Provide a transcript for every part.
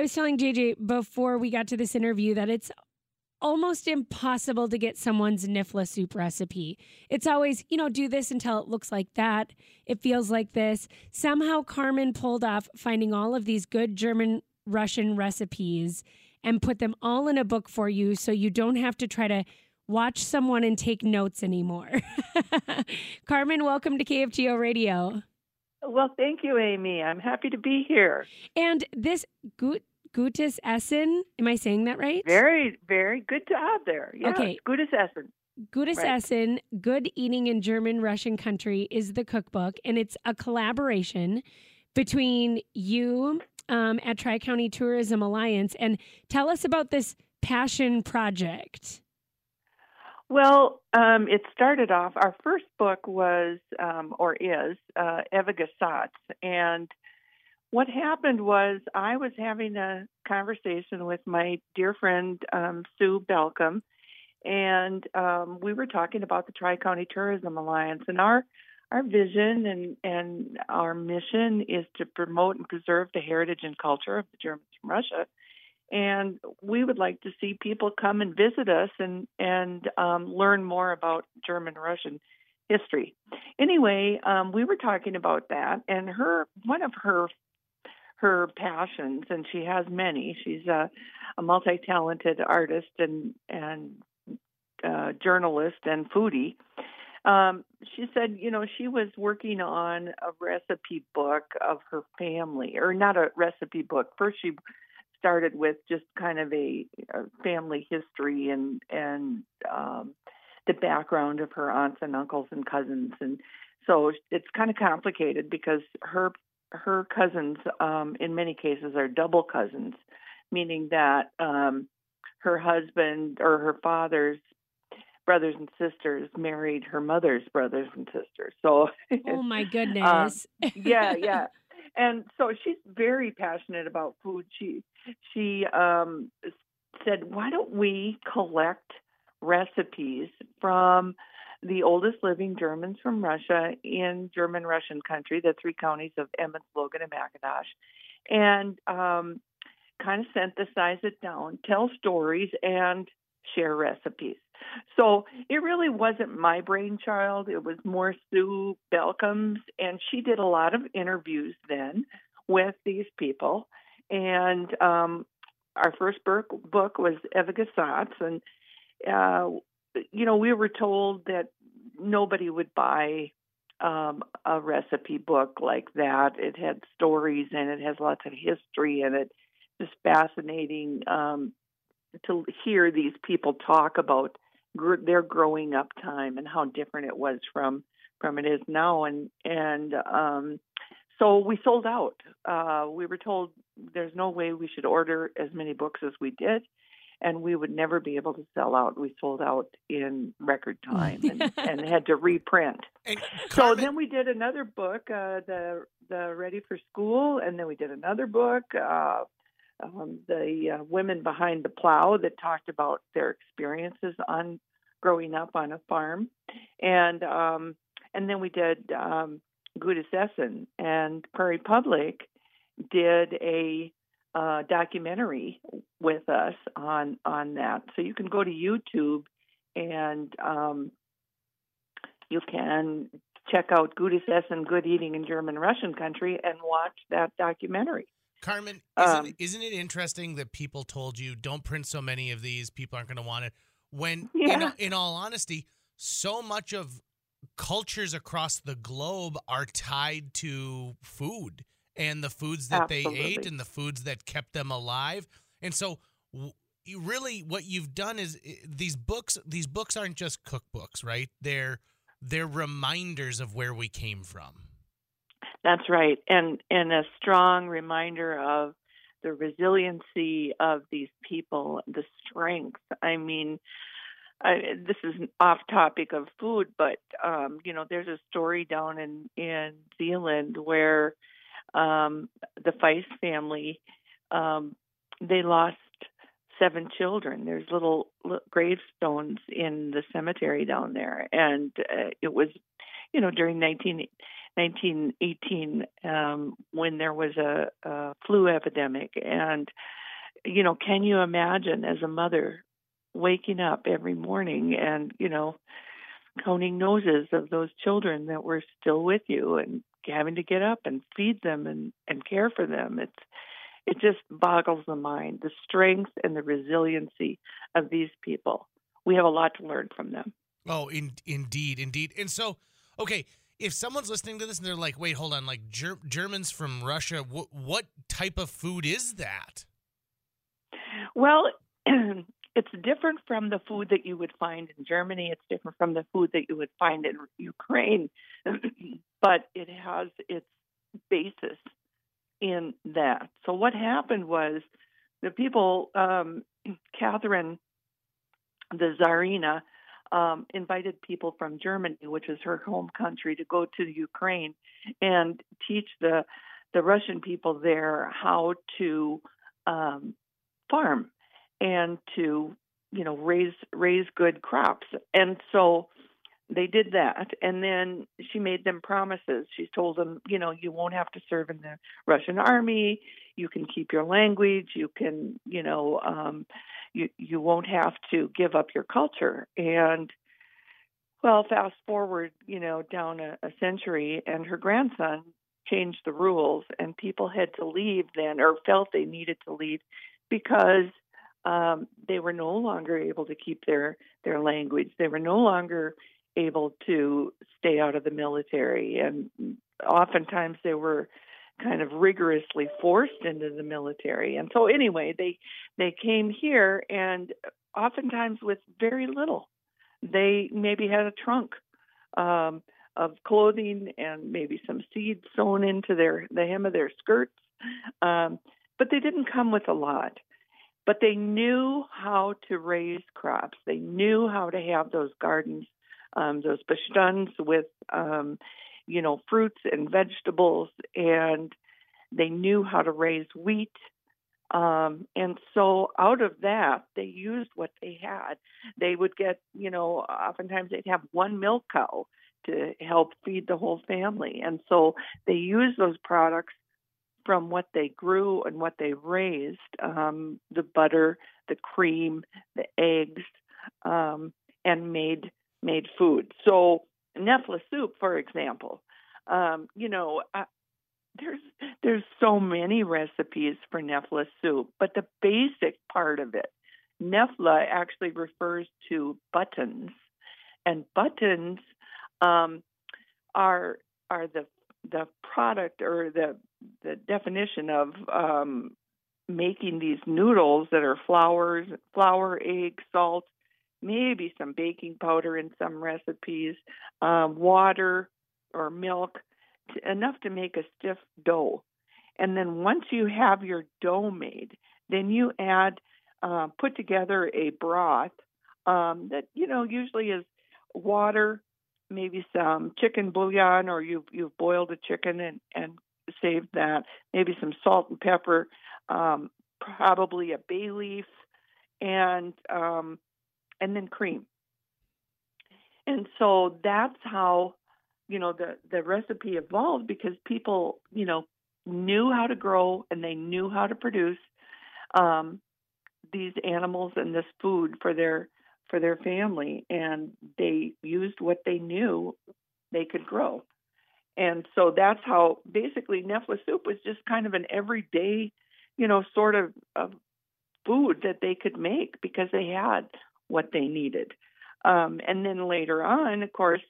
I was telling JJ before we got to this interview that it's almost impossible to get someone's Knoephla soup recipe. It's always, you know, do this until it looks like that. It feels like this. Somehow Carmen pulled off finding all of these good German Russian recipes and put them all in a book for you so you don't have to try to watch someone and take notes anymore. Carmen, welcome to KFGO Radio. Well, thank you, Amy. I'm happy to be here. And this Gut Gutes Essen, am I saying that right? Very, very good job there. Yeah, Okay. Gutes Essen. Gutes Right. Essen, Good Eating in German Russian Country is the cookbook, and it's a collaboration between you um, at Tri County Tourism Alliance. And tell us about this passion project. Well, um, it started off. Our first book was, um, or is, uh, Eva Gesatz. And what happened was I was having a conversation with my dear friend um, Sue Balcom, and um, we were talking about the Tri County Tourism Alliance. And our our vision and, and our mission is to promote and preserve the heritage and culture of the Germans from Russia. And we would like to see people come and visit us and and um, learn more about German Russian history. Anyway, um, we were talking about that, and her one of her her passions, and she has many. She's a, a multi-talented artist and and uh, journalist and foodie. Um, she said, you know, she was working on a recipe book of her family, or not a recipe book. First, she started with just kind of a, a family history and and um, the background of her aunts and uncles and cousins, and so it's kind of complicated because her her cousins, um, in many cases, are double cousins, meaning that um, her husband or her father's brothers and sisters married her mother's brothers and sisters. So Oh my goodness. yeah, yeah. And so she's very passionate about food. She she um, said, "Why don't we collect recipes from the oldest living Germans from Russia in German Russian country, the three counties of Emmons, Logan, and McIntosh, and um, kind of synthesize it down, tell stories, and share recipes." So it really wasn't my brainchild. It was more Sue Balcom's, and she did a lot of interviews then with these people. And um, our first book, book was Eva Gesatz, and uh, you know we were told that nobody would buy um, a recipe book like that. It had stories and it has lots of history in it. Just fascinating um, to hear these people talk about gr- their growing up time and how different it was from from it is now and and um so we sold out uh we were told there's no way we should order as many books as we did and we would never be able to sell out. We sold out in record time and, and had to reprint. And so then we did another book uh the the ready for school and then we did another book uh um, the uh, women behind the plow that talked about their experiences on growing up on a farm, and um, and then we did um, Gutes Essen and Prairie Public did a uh, documentary with us on on that. So you can go to YouTube and um, you can check out Gutes Essen, Good Eating in German Russian Country, and watch that documentary. Carmen, isn't, um, isn't it interesting that people told you don't print so many of these? People aren't going to want it. When, Yeah. in, in all honesty, so much of cultures across the globe are tied to food and the foods that they ate and the foods that kept them alive. And so, you really, what you've done is these books. These books aren't just cookbooks, right? They're they're reminders of where we came from. That's right, and and a strong reminder of the resiliency of these people, the strength. I mean, I, this is off topic of food, but um, you know, there's a story down in in Zeeland where um, the Feist family um, they lost seven children. There's little, little gravestones in the cemetery down there, and uh, it was, you know, during 19 1918 um, when there was a, a flu epidemic. And, you know, can you imagine as a mother waking up every morning and, you know, counting noses of those children that were still with you and having to get up and feed them and, and care for them. It's it just boggles the mind, the strength and the resiliency of these people. We have a lot to learn from them. Oh, in, indeed, indeed. And so, okay, if someone's listening to this and they're like, "Wait, hold on, like Ger- Germans from Russia, what what type of food is that?" Well, it's different from the food that you would find in Germany. It's different from the food that you would find in Ukraine, but it has its basis in that. So what happened was the people, um, Catherine, the Tsarina, um, invited people from Germany, which is her home country, to go to Ukraine and teach the the Russian people there how to um, farm and to you know raise raise good crops. And so they did that. And then she made them promises. She told them you know you won't have to serve in the russian army. You can keep your language. You can you know um you you won't have to give up your culture. And well fast forward you know down a, a century and her grandson changed the rules and people had to leave then or felt they needed to leave because um, they were no longer able to keep their their language. They were no longer able to stay out of the military, and oftentimes they were kind of rigorously forced into the military. And so anyway, they they came here and oftentimes with very little. They maybe had a trunk um, of clothing and maybe some seeds sewn into their the hem of their skirts, um, but they didn't come with a lot. But they knew how to raise crops. They knew how to have those gardens um, those bestands with, um, you know, fruits and vegetables, and they knew how to raise wheat. Um, and so out of that, they used what they had. They would get, you know, oftentimes they'd have one milk cow to help feed the whole family. And so they used those products from what they grew and what they raised um, the butter, the cream, the eggs, um, and made made food. So Knoephla soup, for example, um, you know, uh, there's there's so many recipes for Knoephla soup, but the basic part of it, Knoephla actually refers to buttons, and buttons um, are are the the product or the the definition of um, making these noodles that are flours, flour, egg, salt, maybe some baking powder in some recipes, um, water or milk, to, enough to make a stiff dough. And then once you have your dough made, then you add, uh, put together a broth um, that you know usually is water, maybe some chicken bouillon, or you've you've boiled a chicken and and saved that, maybe some salt and pepper, um, probably a bay leaf, and um, and then cream. And so that's how, you know, the, the recipe evolved because people, you know, knew how to grow and they knew how to produce um, these animals and this food for their for their family and they used what they knew they could grow. And so that's how basically Knoephla soup was just kind of an everyday, you know, sort of, of food that they could make because they had what they needed. Um, and then later on, of course,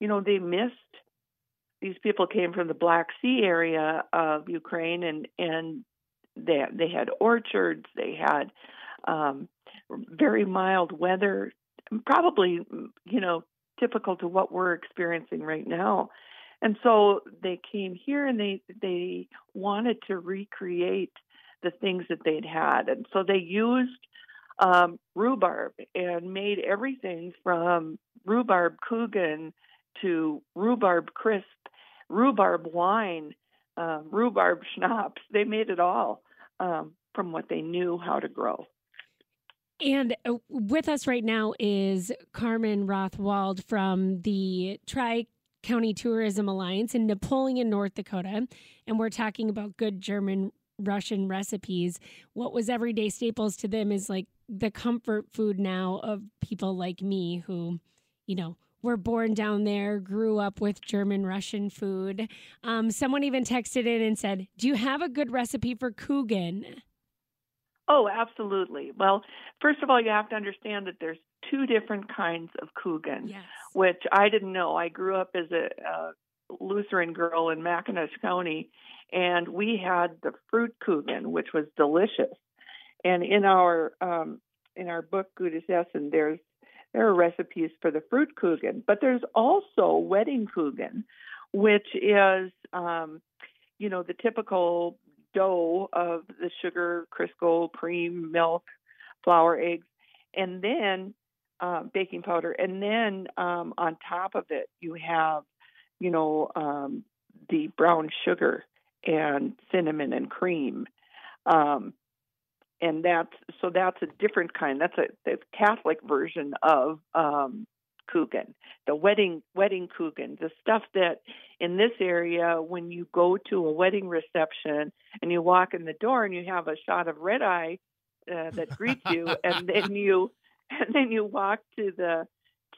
you know, they missed. These people came from the Black Sea area of Ukraine, and and they they had orchards. They had um, very mild weather, probably you know typical to what we're experiencing right now. And so they came here and they they wanted to recreate the things that they'd had, and so they used um, rhubarb and made everything from rhubarb Kuchen to rhubarb crisp, rhubarb wine, uh, rhubarb schnapps. They made it all um, from what they knew how to grow. And uh, with us right now is Carmen Rath-Wald from the Tri County Tourism Alliance in Napoleon, North Dakota, and we're talking about good German Russian recipes. What was everyday staples to them is like the comfort food now of people like me who, you know, were born down there, grew up with German Russian food. Um, someone even texted in and said, Do you have a good recipe for Kuchen? Oh, absolutely. Well, first of all, you have to understand that there's two different kinds of Kuchen, Yes. which I didn't know. I grew up as a, a Lutheran girl in McIntosh County, and we had the fruit Kuchen, which was delicious. And in our um, in our book Gutes Essen, there's there are recipes for the fruit Kuchen, but there's also wedding Kuchen, which is um, you know the typical dough of the sugar, Crisco, cream, milk, flour, eggs, and then uh, baking powder, and then um, on top of it you have, you know, um, the brown sugar and cinnamon and cream, um, and that's so that's a different kind. That's a the Catholic version of um, Kuchen, the wedding wedding Kuchen, the stuff that in this area when you go to a wedding reception and you walk in the door and you have a shot of red eye uh, that greets you, and then you and then you walk to the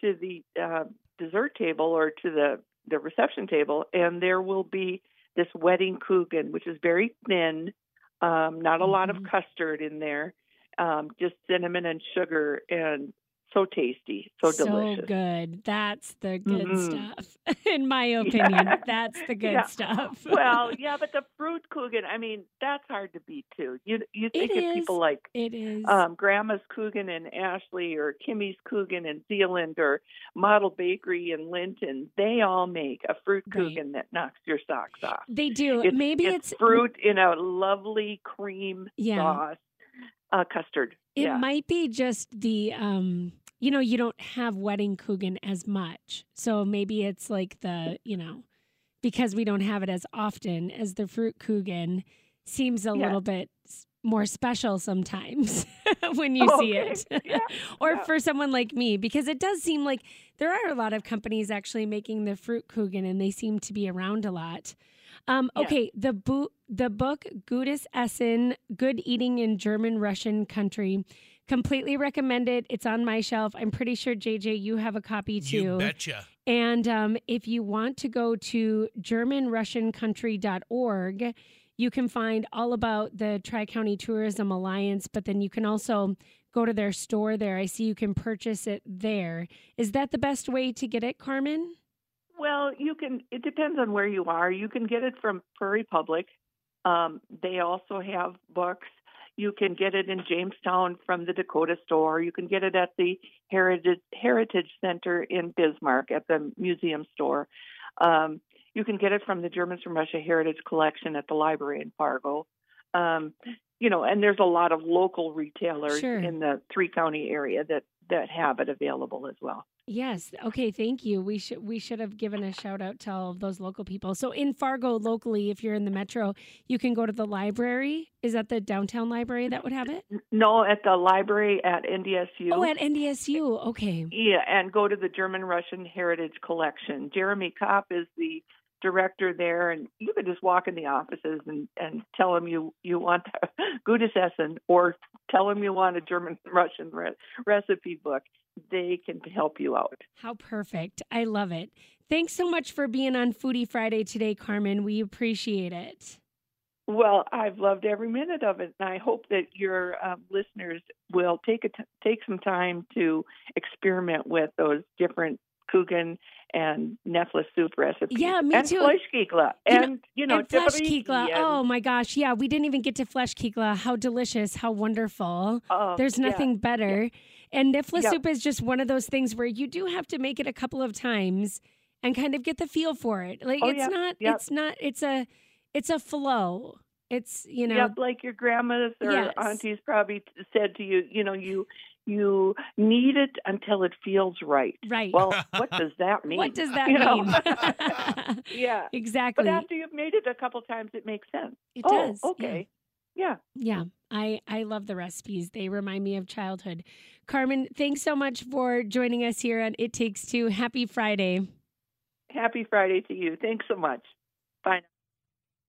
to the uh, dessert table or to the the reception table, and there will be this wedding Kuchen, which is very thin, um, not a lot of Mhm. custard in there, um, just cinnamon and sugar, and so tasty, so, delicious. So good. That's the good Mhm. stuff. In my opinion, Yeah. that's the good Yeah. stuff. well, yeah, but the fruit Kuchen, I mean, that's hard to beat too. You you think It of people like it is. um, Grandma's Kuchen in Ashley or Kimmy's Kuchen in Zeeland or Model Bakery in Linton, they all make a fruit Right. Kuchen that knocks your socks off. they do. It's, Maybe it's, it's, fruit in a lovely cream Yeah. sauce, uh, custard. It yeah. might be just the um you know, you don't have wedding Kuchen as much. So maybe it's like the, you know, because we don't have it as often as the fruit Kuchen seems a Yeah. little bit more special sometimes when you see it. Yeah, or yeah. for someone like me because it does seem like there are a lot of companies actually making the fruit Kuchen and they seem to be around a lot. Um, Yeah. okay, the bo- the book Gutes Essen: Good Eating in German Russian Country, completely recommended. It's on my shelf. I'm pretty sure JJ you have a copy too. You betcha. And um, if you want to go to GermanRussianCountry.org, you can find all about the Tri County Tourism Alliance, but then you can also go to their store there. I see you can purchase it there. Is that the best way to get it, Carmen? Well, you can. It depends on where you are. You can get it from Prairie Public. Um, they also have books. You can get it in Jamestown from the Dakota store. You can get it at the Heritage Heritage Center in Bismarck at the museum store. Um, you can get it from the Germans from Russia Heritage Collection at the library in Fargo. Um, you know, and there's a lot of local retailers Sure. in the three county area that that have it available as well. Yes. Okay. Thank you. We should we should have given a shout out to all of those local people. So in Fargo, locally, if you're in the metro, you can go to the library. Is that the downtown library that would have it? No, at the library at NDSU. Oh, at NDSU. Okay. Yeah, and go to the German Russian Heritage Collection. Jeremy Kopp is the director there, and you can just walk in the offices and, and tell him you, you want a Gutes Essen or tell him you want a German Russian re- recipe book. They can help you out. How perfect. I love it. Thanks so much for being on Foodie Friday today, Carmen. We appreciate it. Well, I've loved every minute of it, and I hope that your um, listeners will take a t- take some time to experiment with those different Kuchen and Knoephla soup recipes. Yeah, me and too. Fleischkekle, You know, and you know, and flesh kikla. and- Oh my gosh. Yeah, we didn't even get to flesh kikla. How delicious. How wonderful. oh, There's yeah. nothing better. And knoephla Yeah. soup is just one of those things where you do have to make it a couple of times and kind of get the feel for it. Like Oh, it's yeah, not yeah. it's not it's a it's a flow. It's you know Yep, like your grandmas or Yes. aunties probably said to you, you know, you you knead it until it feels right. right. Well, what does that mean? what does that You mean? yeah. exactly. But after you've made it a couple times, it makes sense. it oh, does. yeah. okay. Yeah. Yeah, I I love the recipes. They remind me of childhood. Carmen, thanks so much for joining us here on It Takes Two. Happy Friday. Happy Friday to you. Thanks so much. Bye.